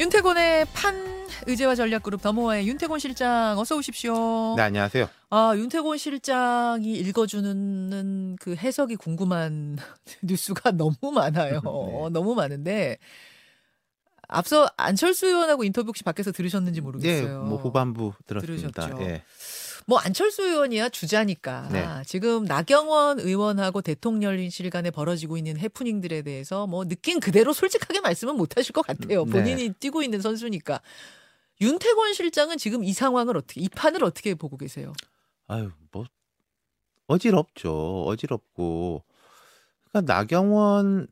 윤태곤의 판 의제와 전략그룹 더모아의 윤태곤 실장 어서 오십시오. 네, 안녕하세요. 아, 윤태곤 실장이 읽어주는 그 해석이 궁금한 뉴스가 너무 많아요. 네. 너무 많은데 앞서 안철수 의원하고 인터뷰 혹시 밖에서 들으셨는지 모르겠어요. 네, 뭐 후반부 들었습니다. 들으셨죠. 예. 뭐 안철수 의원이야 주자니까 네. 지금 나경원 의원하고 대통령실 간에 벌어지고 있는 해프닝들에 대해서 뭐 느낀 그대로 솔직하게 말씀은 못 하실 것 같아요. 네. 본인이 네. 뛰고 있는 선수니까. 윤태권 실장은 지금 이 상황을 어떻게 이 판을 어떻게 보고 계세요? 아유, 뭐 어지럽죠. 어지럽고 그러니까 나경원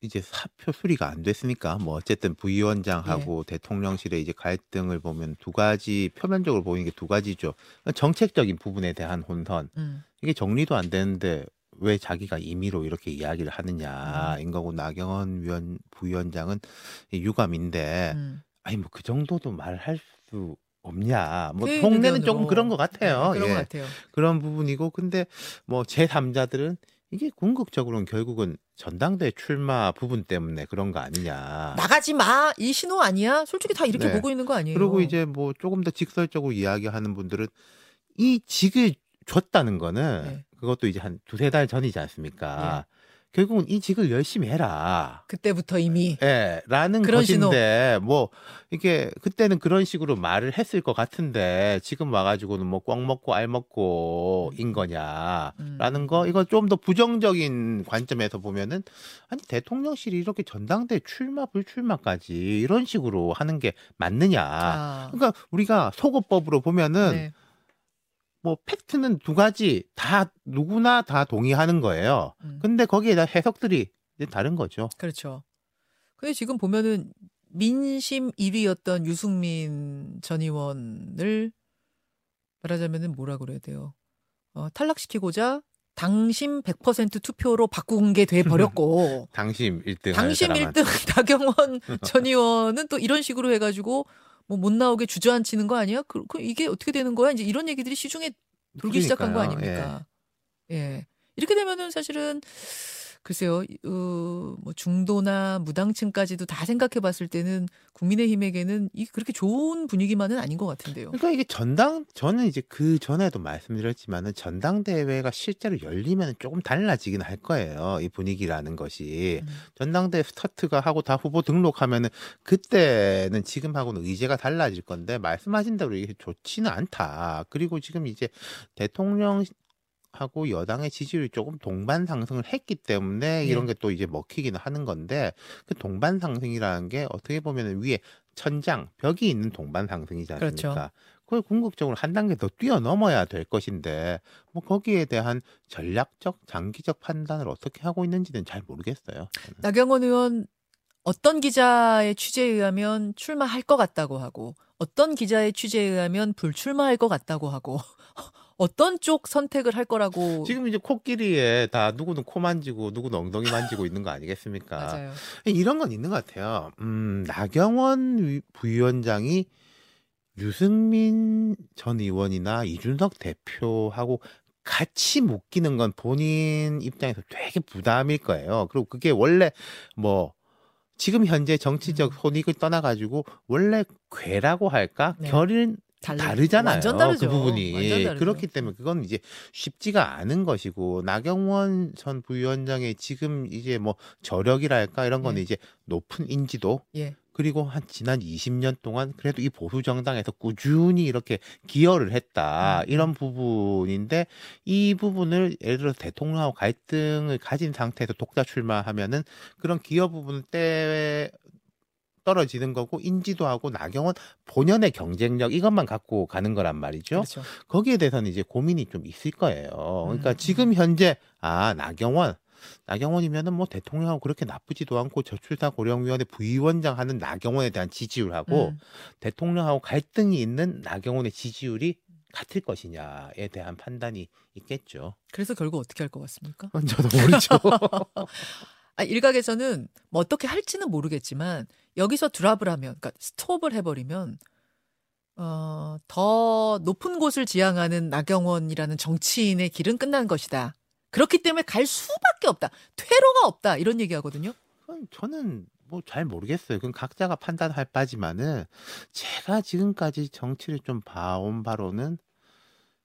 이제 사표 수리가 안 됐으니까 뭐 어쨌든 부위원장하고 예. 대통령실의 이제 갈등을 보면 두 가지 표면적으로 보이는 게 두 가지죠. 그러니까 정책적인 부분에 대한 혼선 음. 이게 정리도 안 되는데 왜 자기가 임의로 이렇게 이야기를 하느냐인 음. 거고 나경원 위원 부위원장은 유감인데 음. 아니 뭐 그 정도도 말할 수 없냐. 뭐 통내는 조금 그런 것 같아요. 네, 그런 예. 것 같아요. 그런 부분이고 근데 뭐 제3자들은 이게 궁극적으로는 결국은 전당대 출마 부분 때문에 그런 거 아니냐. 나가지 마. 이 신호 아니야? 솔직히 다 이렇게 네. 보고 있는 거 아니에요? 그리고 이제 뭐 조금 더 직설적으로 이야기하는 분들은 이 직을 줬다는 거는 네. 그것도 이제 한 두세 달 전이지 않습니까? 네. 결국은 이 직을 열심히 해라. 그때부터 이미. 예, 라는 것인데, 신호. 뭐, 이게, 그때는 그런 식으로 말을 했을 것 같은데, 지금 와가지고는 뭐, 꽉 먹고 알 먹고 인 거냐, 음. 라는 거, 이거 좀 더 부정적인 관점에서 보면은, 아니, 대통령실이 이렇게 전당대 출마, 불출마까지 이런 식으로 하는 게 맞느냐. 아. 그러니까 우리가 소거법으로 보면은, 네. 뭐 팩트는 두 가지 다 누구나 다 동의하는 거예요. 음. 근데 거기에 다 해석들이 다른 거죠. 그렇죠. 근데 지금 보면은 민심 1위였던 유승민 전 의원을 말하자면은 뭐라 그래야 돼요? 어, 탈락시키고자 당심 100% 투표로 바꾼 게 돼 버렸고 당심 1등 당심 1등 나경원 전 의원은 또 이런 식으로 해 가지고 뭐 못 나오게 주저앉히는 거 아니야? 그, 그, 이게 어떻게 되는 거야? 이제 이런 얘기들이 시중에 돌기. 시작한 거 아닙니까? 예. 예. 이렇게 되면은 사실은 글쎄요, 어, 뭐 중도나 무당층까지도 다 생각해 봤을 때는 국민의힘에게는 이 그렇게 좋은 분위기만은 아닌 것 같은데요. 그러니까 이게 전당, 저는 이제 그 전에도 말씀드렸지만은 전당대회가 실제로 열리면 조금 달라지긴 할 거예요. 이 분위기라는 것이. 음. 전당대회 스타트가 하고 다 후보 등록하면은 그때는 지금하고는 의제가 달라질 건데 말씀하신 대로 이게 좋지는 않다. 그리고 지금 이제 대통령 하고 여당의 지지율이 조금 동반 상승을 했기 때문에 이런 네. 게또 이제 먹히기는 하는 건데 그 동반 상승이라는 게 어떻게 보면 위에 천장 벽이 있는 동반 상승이지 않습니까? 그렇죠. 그걸 궁극적으로 한 단계 더 뛰어넘어야 될 것인데 뭐 거기에 대한 전략적 장기적 판단을 어떻게 하고 있는지는 잘 모르겠어요. 저는. 나경원 의원 어떤 기자의 취재에 의하면 출마할 것 같다고 하고 어떤 기자의 취재에 의하면 불출마할 것 같다고 하고 어떤 쪽 선택을 할 거라고 지금 이제 코끼리에 다 누구는 코 만지고 누구는 엉덩이 만지고 있는 거 아니겠습니까? 맞아요. 이런 건 있는 것 같아요. 음, 나경원 부위원장이 유승민 전 의원이나 이준석 대표하고 같이 묶이는 건 본인 입장에서 되게 부담일 거예요. 그리고 그게 원래 뭐 지금 현재 정치적 음. 손익을 떠나가지고 원래 괴라고 할까 네. 결인 다르잖아요. 완전 다르죠. 그 부분이 그렇기 때문에 그건 이제 쉽지가 않은 것이고 나경원 전 부위원장의 지금 이제 뭐 저력이랄까 이런 거는 예. 이제 높은 인지도 예. 그리고 한 지난 20년 동안 그래도 이 보수 정당에서 꾸준히 이렇게 기여를 했다 음. 이런 부분인데 이 부분을 예를 들어 대통령하고 갈등을 가진 상태에서 독자 출마하면은 그런 기여 부분을 떼 떨어지는 거고 인지도하고 나경원 본연의 경쟁력 이것만 갖고 가는 거란 말이죠. 그렇죠. 거기에 대해서는 이제 고민이 좀 있을 거예요. 그러니까 음. 지금 현재 아 나경원 나경원이면은 뭐 대통령하고 그렇게 나쁘지도 않고 저출산 고령위원회 부위원장 하는 나경원에 대한 지지율하고 음. 대통령하고 갈등이 있는 나경원의 지지율이 같을 것이냐에 대한 판단이 있겠죠. 그래서 결국 어떻게 할 것 같습니까? 저도 모르죠. 아, 일각에서는 뭐 어떻게 할지는 모르겠지만 여기서 드랍을 하면, 그러니까 스톱을 해버리면 어, 더 높은 곳을 지향하는 나경원이라는 정치인의 길은 끝난 것이다. 그렇기 때문에 갈 수밖에 없다. 퇴로가 없다. 이런 얘기하거든요. 저는 뭐 잘 모르겠어요. 그건 각자가 판단할 바지만은 제가 지금까지 정치를 좀 봐온 바로는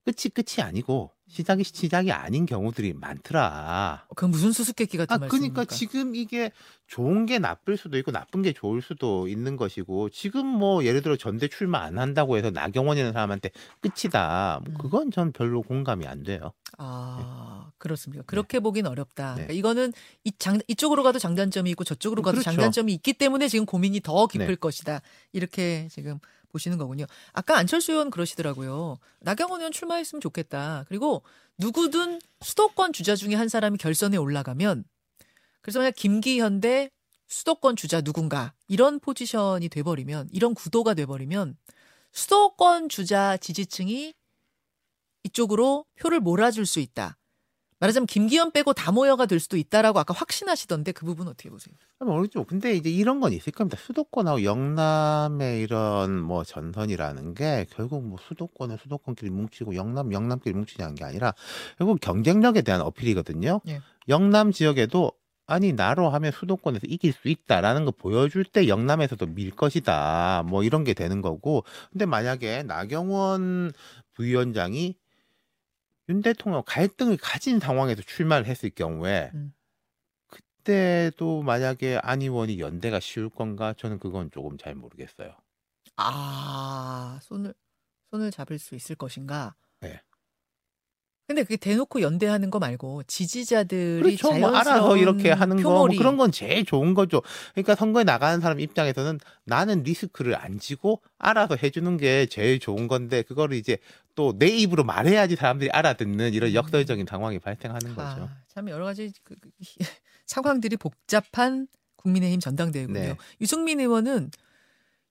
끝이 끝이 아니고 시작이 시작이 아닌 경우들이 많더라. 그 무슨 수수께끼 같은 아, 말씀입니까? 그러니까 지금 이게 좋은 게 나쁠 수도 있고 나쁜 게 좋을 수도 있는 것이고 지금 뭐 예를 들어 전대 출마 안 한다고 해서 나경원이라는 사람한테 끝이다. 뭐 음. 그건 전 별로 공감이 안 돼요. 아, 그렇습니다. 그렇게 보긴 어렵다. 네. 그러니까 이거는 이 장, 이쪽으로 가도 장단점이 있고 저쪽으로 가도 그렇죠. 장단점이 있기 때문에 지금 고민이 더 깊을 네. 것이다. 이렇게 지금 보시는 거군요. 아까 안철수 의원 그러시더라고요. 나경원 의원 출마했으면 좋겠다. 그리고 누구든 수도권 주자 중에 한 사람이 결선에 올라가면 그래서 만약 김기현 대 수도권 주자 누군가 이런 포지션이 돼버리면 이런 구도가 돼버리면 수도권 주자 지지층이 이쪽으로 표를 몰아줄 수 있다. 말하자면 김기현 빼고 다 모여가 될 수도 있다라고 아까 확신하시던데 그 부분 어떻게 보세요? 모르죠. 근데 이제 이런 건 있을 겁니다. 수도권하고 영남의 이런 뭐 전선이라는 게 결국 뭐 수도권은 수도권끼리 뭉치고 영남 영남끼리 뭉치자는 게 아니라 결국 경쟁력에 대한 어필이거든요. 예. 영남 지역에도 아니 나로 하면 수도권에서 이길 수 있다라는 거 보여줄 때 영남에서도 밀 것이다. 뭐 이런 게 되는 거고. 근데 만약에 나경원 부위원장이 윤 대통령 갈등을 가진 상황에서 출마를 했을 경우에 음. 그때도 만약에 안 의원이 연대가 쉬울 건가? 저는 그건 조금 잘 모르겠어요. 아 손을 손을 잡을 수 있을 것인가? 네. 근데 그게 대놓고 연대하는 거 말고 지지자들이 그렇죠. 뭐 알아서 이렇게 하는 거, 뭐 그런 건 제일 좋은 거죠. 그러니까 선거에 나가는 사람 입장에서는 나는 리스크를 안 지고 알아서 해주는 게 제일 좋은 건데, 그거를 이제 또 내 입으로 말해야지 사람들이 알아듣는 이런 음. 역설적인 상황이 발생하는 거죠. 아, 참 여러 가지 그, 그, 상황들이 복잡한 국민의힘 전당대회군요. 네. 유승민 의원은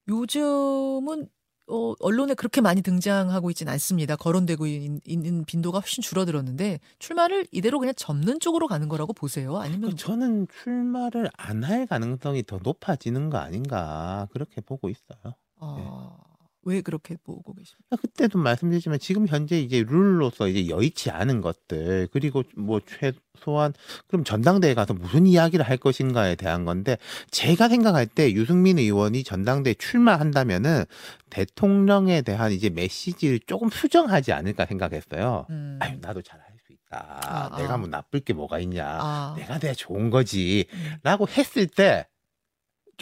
요즘은 어, 언론에 그렇게 많이 등장하고 있진 않습니다. 거론되고 있- 있는 빈도가 훨씬 줄어들었는데 출마를 이대로 그냥 접는 쪽으로 가는 거라고 보세요? 아니면 그 저는 출마를 안 할 가능성이 더 높아지는 거 아닌가 그렇게 보고 있어요. 어, 왜 그렇게 보고 계십니까? 아, 그때도 말씀드렸지만 지금 현재 이제 룰로서 이제 여의치 않은 것들 그리고 뭐 최소한 그럼 전당대회 가서 무슨 이야기를 할 것인가에 대한 건데 제가 생각할 때 유승민 의원이 전당대회 출마한다면은 대통령에 대한 이제 메시지를 조금 수정하지 않을까 생각했어요. 음. 아유 나도 잘할수 있다. 아, 내가 아. 뭐 나쁠 게 뭐가 있냐. 아, 내가 내 좋은 거지. 음. 라고 했을 때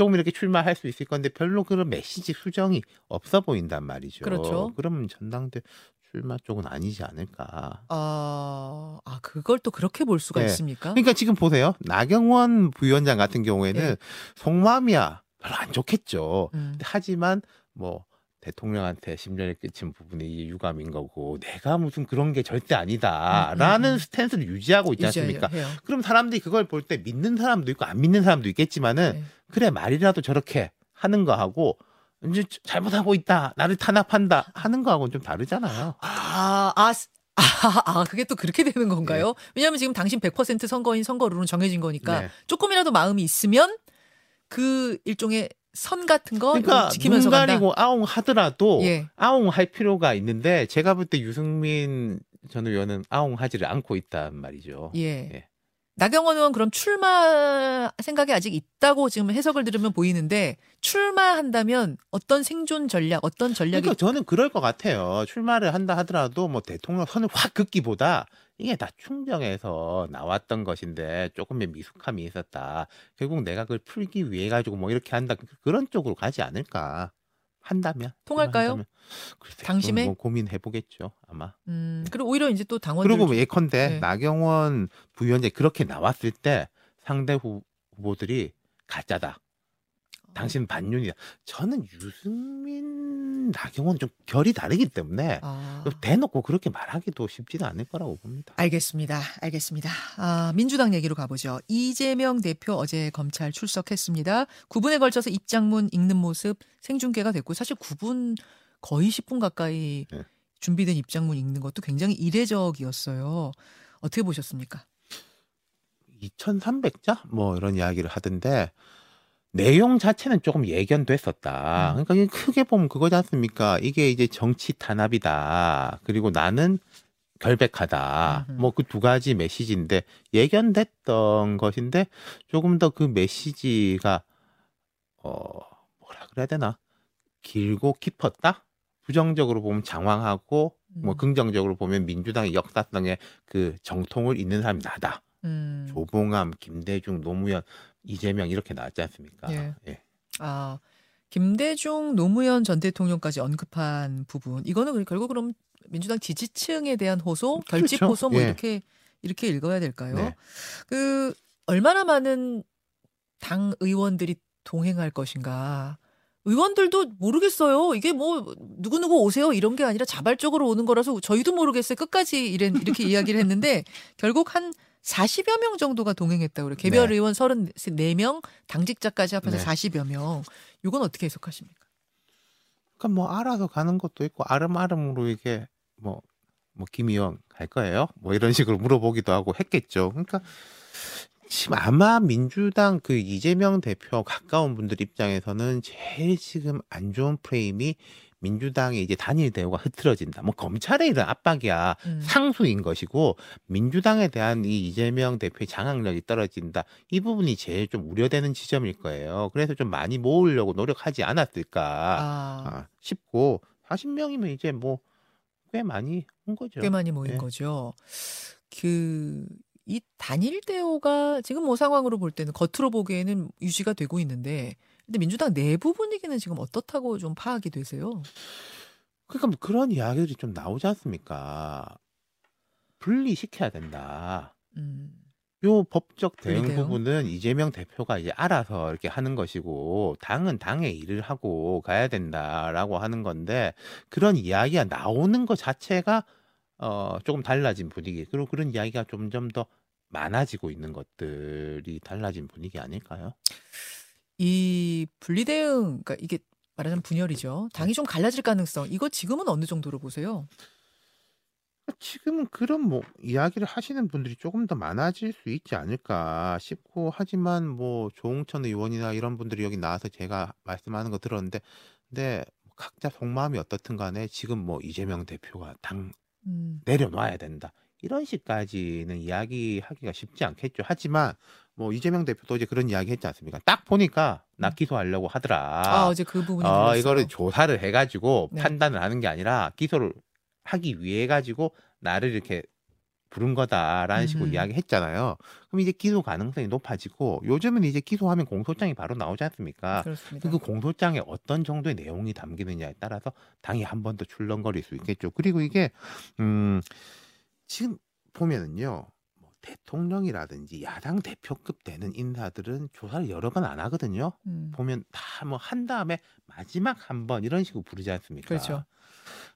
조금 이렇게 출마할 수 있을 건데 별로 그런 메시지 수정이 없어 보인단 말이죠. 그렇죠. 그러면 전당대 출마 쪽은 아니지 않을까. 아, 아, 그걸 또 그렇게 볼 수가 네. 있습니까? 그러니까 지금 보세요. 나경원 부위원장 같은 경우에는 네. 속마음이야 별로 안 좋겠죠. 음. 하지만 뭐 대통령한테 심려를 끼친 부분이 유감인 거고 내가 무슨 그런 게 절대 아니다라는 음, 음. 스탠스를 유지하고 있지 않습니까? 해요. 그럼 사람들이 그걸 볼 때 믿는 사람도 있고 안 믿는 사람도 있겠지만은 네. 그래 말이라도 저렇게 하는 거 하고 이제 잘못하고 있다 나를 탄압한다 하는 거하고는 좀 다르잖아요. 아, 아, 스- 아, 아, 그게 또 그렇게 되는 건가요? 왜냐하면 지금 당신 100% 선거인 선거룰은 정해진 거니까 네. 조금이라도 마음이 있으면 그 일종의 선 같은 거 그러니까 지키면서 눈 간다. 가리고 아웅 하더라도 예. 아웅 할 필요가 있는데 제가 볼 때 유승민 전 의원은 아웅 하지를 않고 있단 말이죠. 예. 예. 나경원 의원 그럼 출마 생각이 아직 있다고 지금 해석을 들으면 보이는데 출마한다면 어떤 생존 전략, 어떤 전략이 그러니까 저는 그럴 것 같아요. 출마를 한다 하더라도 뭐 대통령 선을 확 긋기보다 이게 다 충정에서 나왔던 것인데 조금의 미숙함이 있었다. 결국 내가 그걸 풀기 위해 가지고 뭐 이렇게 한다. 그런 쪽으로 가지 않을까. 한다면 통할까요? 한다면. 글쎄, 당심에? 뭐 고민해 보겠죠 아마. 음, 그리고 오히려 이제 또 당원들 그리고 뭐 예컨대 네. 나경원 부위원장 그렇게 나왔을 때 상대 후- 후보들이 가짜다. 당신 반윤이다. 저는 유승민, 나경원 좀 결이 다르기 때문에 아. 대놓고 그렇게 말하기도 쉽지는 않을 거라고 봅니다. 알겠습니다. 알겠습니다. 아, 민주당 얘기로 가보죠. 이재명 대표 어제 검찰 출석했습니다. 9분에 걸쳐서 입장문 읽는 모습 생중계가 됐고 사실 9분 거의 10분 가까이 네. 준비된 입장문 읽는 것도 굉장히 이례적이었어요. 어떻게 보셨습니까? 2,300자? 뭐 이런 이야기를 하던데 내용 자체는 조금 예견됐었다. 음. 그러니까 크게 보면 그거지 않습니까? 이게 이제 정치 탄압이다. 그리고 나는 결백하다. 음흠. 뭐그 두 가지 메시지인데 예견됐던 것인데 조금 더 그 메시지가 어 뭐라 그래야 되나 길고 깊었다. 부정적으로 보면 장황하고 뭐 음. 긍정적으로 보면 민주당의 역사성에 그 정통을 잇는 사람이 나다. 음. 조봉암, 김대중, 노무현, 이재명 이렇게 나왔지 않습니까? 예. 예. 아, 김대중, 노무현 전 대통령까지 언급한 부분. 이거는 그- 결국 그럼 민주당 지지층에 대한 호소, 결집 그렇죠. 호소 뭐 예. 이렇게 이렇게 읽어야 될까요? 네. 그 얼마나 많은 당 의원들이 동행할 것인가. 의원들도 모르겠어요. 이게 뭐 누구누구 오세요 이런 게 아니라 자발적으로 오는 거라서 저희도 모르겠어요. 끝까지 이런 이렇게 이야기를 했는데 결국 한 40여 명 정도가 동행했다고 그래요. 개별 네. 의원 34명, 당직자까지 합해서 네. 40여 명. 이건 어떻게 해석하십니까? 그러니까 뭐 알아서 가는 것도 있고 아름아름으로 이게 뭐 뭐 김의원 갈 거예요? 뭐 이런 식으로 물어보기도 하고 했겠죠. 그러니까 지금 아마 민주당 그 이재명 대표 가까운 분들 입장에서는 제일 지금 안 좋은 프레임이 민주당의 이제 단일 대우가 흐트러진다. 뭐 검찰의 이런 압박이야 음. 상수인 것이고 민주당에 대한 이 이재명 대표의 장악력이 떨어진다. 이 부분이 제일 좀 우려되는 지점일 거예요. 그래서 좀 많이 모으려고 노력하지 않았을까 아, 아, 싶고 40명이면 이제 뭐 꽤 많이 온 거죠. 꽤 많이 모인 예. 거죠. 그, 이 단일 대우가 지금 뭐 상황으로 볼 때는 겉으로 보기에는 유지가 되고 있는데, 근데 민주당 내부 분위기는 지금 어떻다고 좀 파악이 되세요? 그러니까 뭐 그런 이야기들이 좀 나오지 않습니까? 분리시켜야 된다. 음, 요 법적 대응 분리대응? 부분은 이재명 대표가 이제 알아서 이렇게 하는 것이고 당은 당의 일을 하고 가야 된다라고 하는 건데 그런 이야기가 나오는 것 자체가 어 조금 달라진 분위기 그리고 그런 이야기가 점점 더 많아지고 있는 것들이 달라진 분위기 아닐까요? 이 분리대응, 그러니까 이게 말하자면 분열이죠. 당이 좀 갈라질 가능성, 이거 지금은 어느 정도로 보세요? 지금은 그런 뭐 이야기를 하시는 분들이 조금 더 많아질 수 있지 않을까 싶고 하지만 뭐 조홍천 의원이나 이런 분들이 여기 나와서 제가 말씀하는 거 들었는데 근데 각자 속마음이 어떻든 간에 지금 뭐 이재명 대표가 당 음, 내려놔야 된다 이런 식까지는 이야기하기가 쉽지 않겠죠 하지만 뭐 이재명 대표도 이제 그런 이야기 했지 않습니까 딱 보니까 나 음. 기소하려고 하더라 아, 어제 그 부분이 어. 이거를 조사를 해 가지고 네. 판단을 하는 게 아니라 기소를 하기 위해 가지고 나를 이렇게 부른 거다라는 식으로 음흠. 이야기했잖아요. 그럼 이제 기소 가능성이 높아지고 요즘은 이제 기소하면 공소장이 바로 나오지 않습니까? 그렇습니다. 그 공소장에 어떤 정도의 내용이 담기느냐에 따라서 당이 한 번 더 출렁거릴 수 있겠죠. 그리고 이게 음 지금 보면은요. 뭐 대통령이라든지 야당 대표급 되는 인사들은 조사를 여러 번 안 하거든요. 음, 보면 다 뭐 한 다음에 마지막 한 번 이런 식으로 부르지 않습니까? 그렇죠.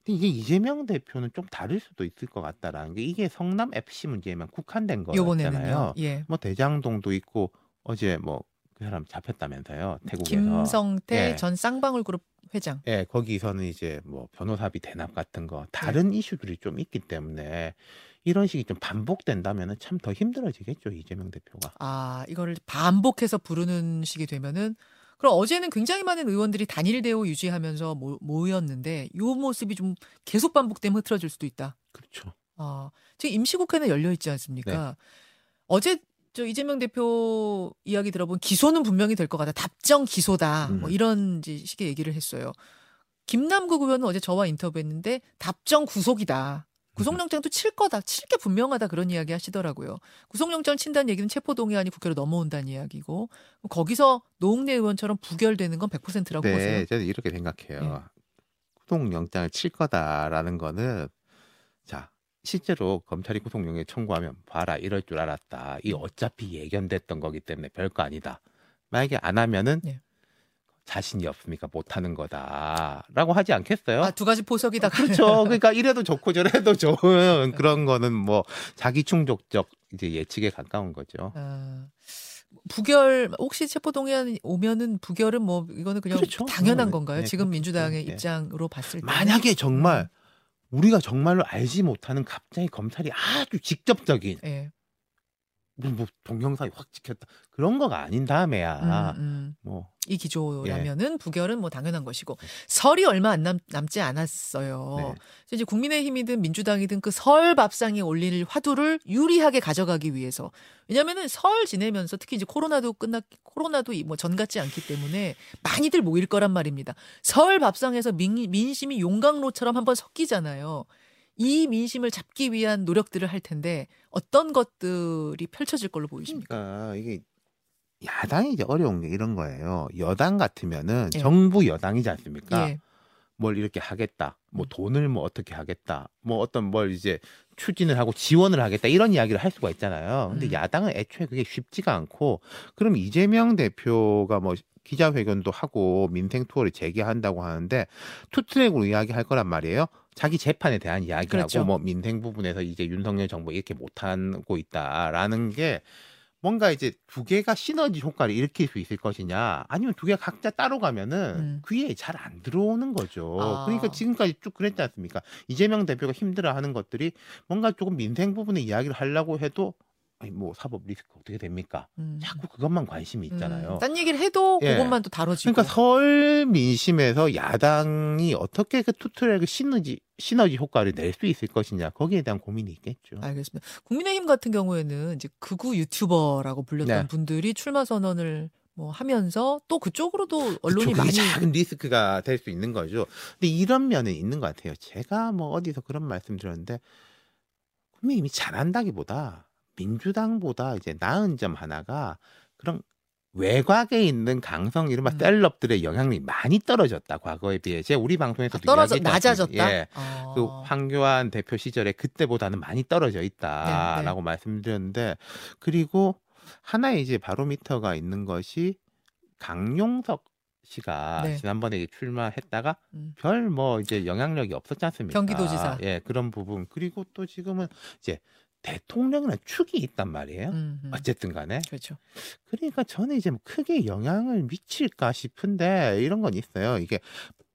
근데 이게 이재명 대표는 좀 다를 수도 있을 것 같다라는 게 이게 성남 FC 문제에만 국한된 거잖아요. 예. 뭐 대장동도 있고 어제 뭐 그 사람 잡혔다면서요 태국에서. 김성태 예. 전 쌍방울 그룹 회장. 예, 거기서는 이제 뭐 변호사비 대납 같은 거 다른 이슈들이 좀 있기 때문에 이런 식이 좀 반복된다면은 참 더 힘들어지겠죠 이재명 대표가. 아, 이거를 반복해서 부르는 식이 되면은 그럼 어제는 굉장히 많은 의원들이 단일 대우 유지하면서 모, 모였는데 요 모습이 좀 계속 반복되면 흐트러질 수도 있다. 그렇죠. 아, 지금 임시국회는 열려 있지 않습니까? 네. 어제 저 이재명 대표 이야기 들어본 기소는 분명히 될 것 같다. 답정 기소다. 뭐 음. 이런 이제 식의 얘기를 했어요. 김남국 의원은 어제 저와 인터뷰했는데 답정 구속이다. 구속영장도 칠 거다. 칠 게 분명하다. 그런 이야기 하시더라고요. 구속영장 친다는 얘기는 체포동의안이 국회로 넘어온다는 이야기고 거기서 노웅래 의원처럼 부결되는 건 100%라고 보세요. 네, 저는 이렇게 생각해요. 예. 구속영장을 칠 거다라는 거는 자 실제로 검찰이 구속영장 청구하면 봐라 이럴 줄 알았다. 이 어차피 예견됐던 거기 때문에 별거 아니다. 만약에 안 하면은 예. 자신이 없으니까 못 하는 거다라고 하지 않겠어요? 아, 두 가지 포석이다. 그렇죠. 그러니까 이래도 좋고 저래도 좋은 그런 거는 뭐 자기 충족적 이제 예측에 가까운 거죠. 아, 부결 혹시 체포 동의안 오면은 부결은 뭐 이거는 그냥 그렇죠. 당연한 네, 건가요? 네, 지금 그렇죠. 민주당의 네. 입장으로 봤을 때 만약에 정말 우리가 정말로 알지 못하는 갑자기 검찰이 아주 직접적인 예. 뭐, 뭐 동영상이 확 찍혔다 그런 거가 아닌 다음에야 음, 음. 뭐이 기조라면은 부결은 뭐 당연한 것이고 설이 얼마 안 남, 남지 않았어요. 네. 이제 국민의힘이든 민주당이든 그 설 밥상에 올릴 화두를 유리하게 가져가기 위해서 왜냐면은 설 지내면서 특히 이제 코로나도 끝났 코로나도 뭐 전 같지 않기 때문에 많이들 모일 거란 말입니다. 설 밥상에서 민, 민심이 용광로처럼 한번 섞이잖아요. 이 민심을 잡기 위한 노력들을 할 텐데 어떤 것들이 펼쳐질 걸로 보이십니까? 그러니까 이게 야당이 이제 어려운 게 이런 거예요. 여당 같으면은 예. 정부 여당이지 않습니까? 예. 뭘 이렇게 하겠다. 뭐 음. 돈을 뭐 어떻게 하겠다. 뭐 어떤 뭘 이제 추진을 하고 지원을 하겠다. 이런 이야기를 할 수가 있잖아요. 근데 음. 야당은 애초에 그게 쉽지가 않고 그럼 이재명 대표가 뭐 기자회견도 하고 민생 투어를 재개한다고 하는데 투트랙으로 이야기할 거란 말이에요. 자기 재판에 대한 이야기하고 그렇죠. 뭐 민생 부분에서 이제 윤석열 정부 이렇게 못하고 있다라는 게 뭔가 이제 두 개가 시너지 효과를 일으킬 수 있을 것이냐 아니면 두 개가 각자 따로 가면은 음. 귀에 잘 안 들어오는 거죠. 아. 그러니까 지금까지 쭉 그랬지 않습니까? 이재명 대표가 힘들어하는 것들이 뭔가 조금 민생 부분의 이야기를 하려고 해도 아니 뭐 사법 리스크 어떻게 됩니까? 음. 자꾸 그것만 관심이 있잖아요. 음, 딴 얘기를 해도 예. 그것만 또 다뤄지고. 그러니까 설 민심에서 야당이 어떻게 그 투트랙의 시너지 시너지 효과를 낼 수 있을 것이냐 거기에 대한 고민이 있겠죠. 알겠습니다. 국민의힘 같은 경우에는 이제 극우 유튜버라고 불렸던 네. 분들이 출마 선언을 뭐 하면서 또 그쪽으로도 언론이 그쵸, 많이 작은 리스크가 될 수 있는 거죠. 근데 이런 면은 있는 것 같아요. 제가 뭐 어디서 그런 말씀 드렸는데 국민의힘이 잘한다기보다 민주당보다 이제 나은 점 하나가 그런 외곽에 있는 강성 이른바 음. 셀럽들의 영향력이 많이 떨어졌다 과거에 비해. 제가 우리 방송에서도 떨어져 이야기했지 낮아졌다. 예. 어. 그 황교안 대표 시절에 그때보다는 많이 떨어져 네, 있다라고 말씀드렸는데 그리고 하나의 이제 바로미터가 있는 것이 강용석 씨가 네. 지난번에 출마했다가 음. 별뭐 이제 영향력이 없었지 않습니까? 경기도지사. 예, 그런 부분. 그리고 또 지금은 이제 대통령이라는 축이 있단 말이에요. 음, 음. 어쨌든 간에. 그렇죠. 그러니까 저는 이제 뭐 크게 영향을 미칠까 싶은데 이런 건 있어요. 이게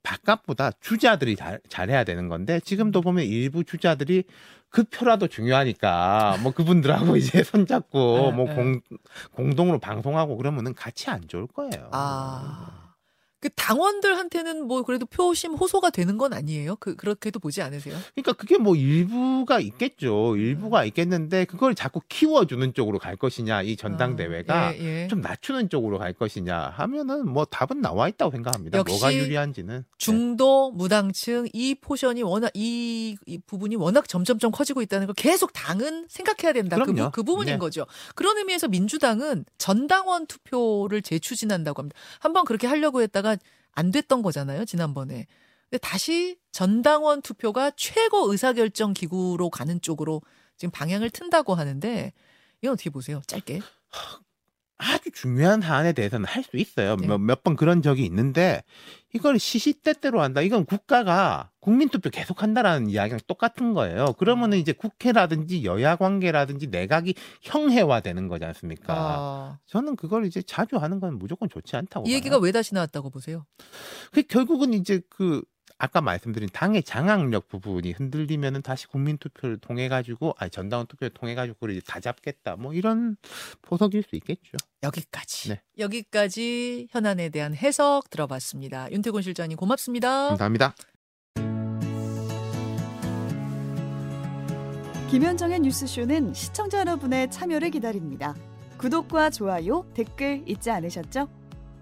바깥보다 주자들이 잘, 잘해야 되는 건데 지금도 보면 일부 주자들이 그 표라도 중요하니까 뭐 그분들하고 이제 손잡고 네, 뭐 네. 공, 공동으로 방송하고 그러면은 같이 안 좋을 거예요. 아. 그 당원들한테는 뭐 그래도 표심 호소가 되는 건 아니에요? 그 그렇게도 보지 않으세요? 그러니까 그게 뭐 일부가 있겠죠. 일부가 있겠는데 그걸 자꾸 키워주는 쪽으로 갈 것이냐 이 전당대회가 아, 예, 예. 좀 낮추는 쪽으로 갈 것이냐 하면은 뭐 답은 나와 있다고 생각합니다. 역시 뭐가 유리한지는 네. 중도 무당층 이 포션이 워낙 이, 이 부분이 워낙 점점점 커지고 있다는 걸 계속 당은 생각해야 된다. 그, 그럼요. 부- 그 부분인 네. 거죠. 그런 의미에서 민주당은 전당원 투표를 재추진한다고 합니다. 한번 그렇게 하려고 했다가 안 됐던 거잖아요. 지난번에. 근데 다시 전당원 투표가 최고 의사결정 기구로 가는 쪽으로 지금 방향을 튼다고 하는데 이건 어떻게 보세요? 짧게. 아주 중요한 사안에 대해서는 할 수 있어요. 네. 몇번 그런 적이 있는데 이걸 시시때때로 한다. 이건 국가가 국민투표 계속 한다라는 이야기랑 똑같은 거예요. 그러면은 이제 국회라든지 여야 관계라든지 내각이 형해화되는 거지 않습니까? 아, 저는 그걸 이제 자주 하는 건 무조건 좋지 않다고 이 봐요. 얘기가 왜 다시 나왔다고 보세요? 그 결국은 이제 그 아까 말씀드린 당의 장악력 부분이 흔들리면은 다시 국민 투표를 통해 가지고 아니 전당원 투표를 통해 가지고 그걸 이제 다 잡겠다. 뭐 이런 포석일 수 있겠죠. 여기까지. 네. 여기까지 현안에 대한 해석 들어봤습니다. 윤태곤 실장님 고맙습니다. 감사합니다. 김현정의 뉴스쇼는 시청자 여러분의 참여를 기다립니다. 구독과 좋아요, 댓글 잊지 않으셨죠?